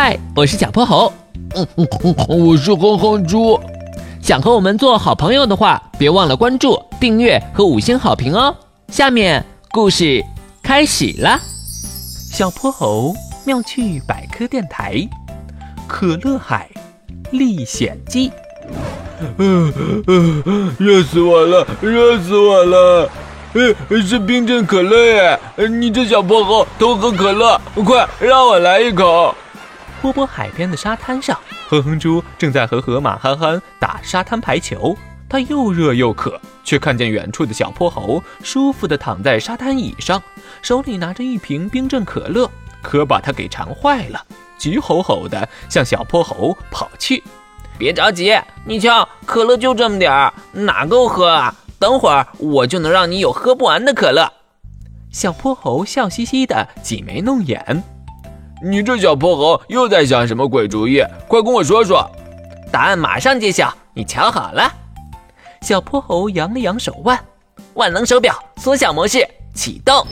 嗨，我是小泼猴。嗯嗯嗯，我是哼哼猪。想和我们做好朋友的话，别忘了关注、订阅和五星好评哦。下面故事开始啦，《小泼猴妙趣百科电台》《可乐海历险记》。嗯嗯，热死我了，热死我了！呃，是冰镇可乐耶！你这小泼猴偷喝可乐，快让我来一口！波波海边的沙滩上，哼哼猪正在和河马憨憨打沙滩排球。他又热又渴，却看见远处的小泼猴舒服地躺在沙滩椅上，手里拿着一瓶冰镇可乐，可把他给馋坏了，急吼吼地向小泼猴跑去。别着急，你瞧，可乐就这么点儿，哪够喝啊？等会儿我就能让你有喝不完的可乐。小泼猴笑嘻嘻的挤眉弄眼。你这小泼猴又在想什么鬼主意？快跟我说说。答案马上揭晓，你瞧好了。小泼猴扬了扬手腕，万能手表缩小模式启动。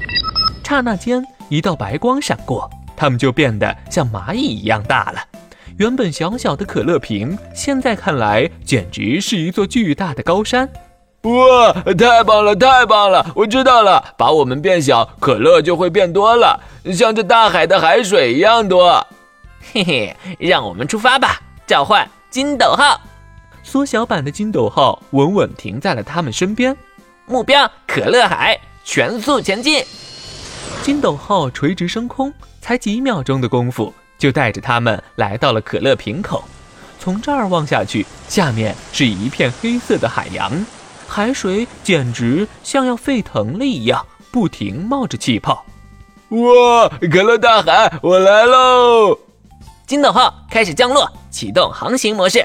刹那间，一道白光闪过，它们就变得像蚂蚁一样大了。原本小小的可乐瓶，现在看来简直是一座巨大的高山。哇，太棒了，太棒了！我知道了，把我们变小，可乐就会变多了，像这大海的海水一样多。嘿嘿，让我们出发吧！召唤金斗号，缩小版的金斗号稳稳停在了他们身边。目标可乐海，全速前进！金斗号垂直升空，才几秒钟的功夫，就带着他们来到了可乐瓶口。从这儿望下去，下面是一片黑色的海洋。海水简直像要沸腾了一样，不停冒着气泡。哇！可乐大海，我来喽！金斗号开始降落，启动航行模式。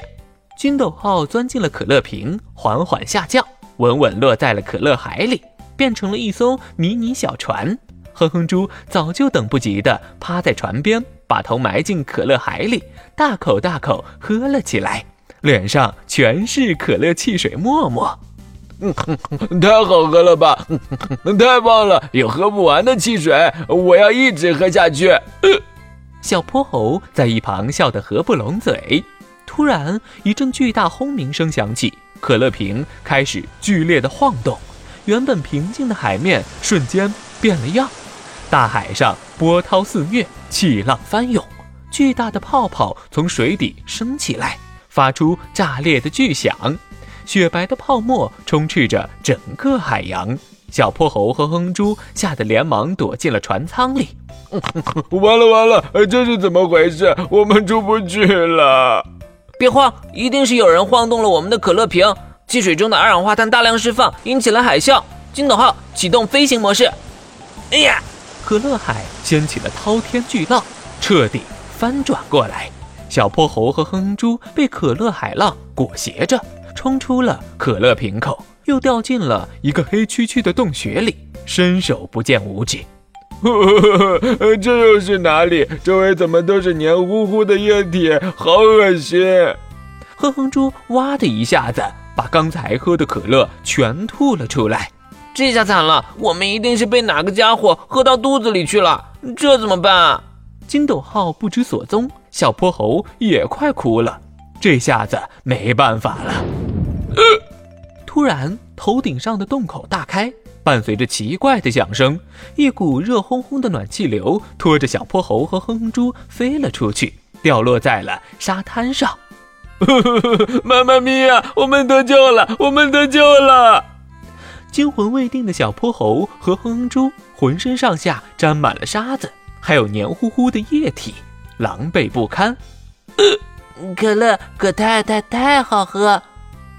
金斗号钻进了可乐瓶，缓缓下降，稳稳落在了可乐海里，变成了一艘迷你小船。哼哼猪早就等不及的趴在船边，把头埋进可乐海里，大口大口喝了起来，脸上全是可乐汽水沫沫。太好喝了吧！太棒了，有喝不完的汽水，我要一直喝下去。小泼猴在一旁笑得合不拢嘴。突然，一阵巨大轰鸣声响起，可乐瓶开始剧烈的晃动，原本平静的海面瞬间变了样。大海上波涛肆虐，气浪翻涌，巨大的泡泡从水底升起来，发出炸裂的巨响。雪白的泡沫充斥着整个海洋，小泼猴和哼猪吓得连忙躲进了船舱里。完了完了，这是怎么回事？我们出不去了！别慌，一定是有人晃动了我们的可乐瓶，汽水中的二氧化碳大量释放，引起了海啸。金斗号启动飞行模式。哎呀，可乐海掀起了滔天巨浪，彻底翻转过来。小泼猴和哼猪被可乐海浪裹挟着。冲出了可乐瓶口，又掉进了一个黑黢黢的洞穴里，伸手不见五指。这又是哪里？周围怎么都是黏糊糊的液体？好恶心！哼哼猪哇的一下子把刚才喝的可乐全吐了出来。这下惨了，我们一定是被哪个家伙喝到肚子里去了。这怎么办啊？金斗号不知所踪，小泼猴也快哭了。这下子没办法了。突然，头顶上的洞口大开，伴随着奇怪的响声，一股热烘烘的暖气流拖着小泼猴和哼哼猪飞了出去，掉落在了沙滩上。妈妈咪呀，我们得救了！我们得救了！惊魂未定的小泼猴和哼哼猪浑身上下沾满了沙子，还有黏糊糊的液体，狼狈不堪。可乐可太太太好喝。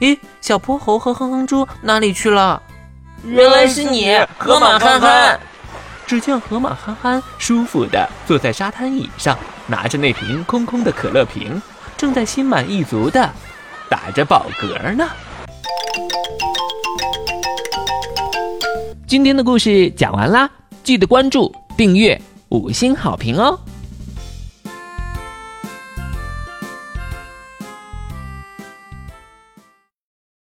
咦，小泼猴和哼哼猪哪里去了？原来是你，河马憨憨。只见河马憨憨舒服的坐在沙滩椅上，拿着那瓶空空的可乐瓶，正在心满意足的打着饱嗝呢。今天的故事讲完啦，记得关注、订阅、五星好评哦。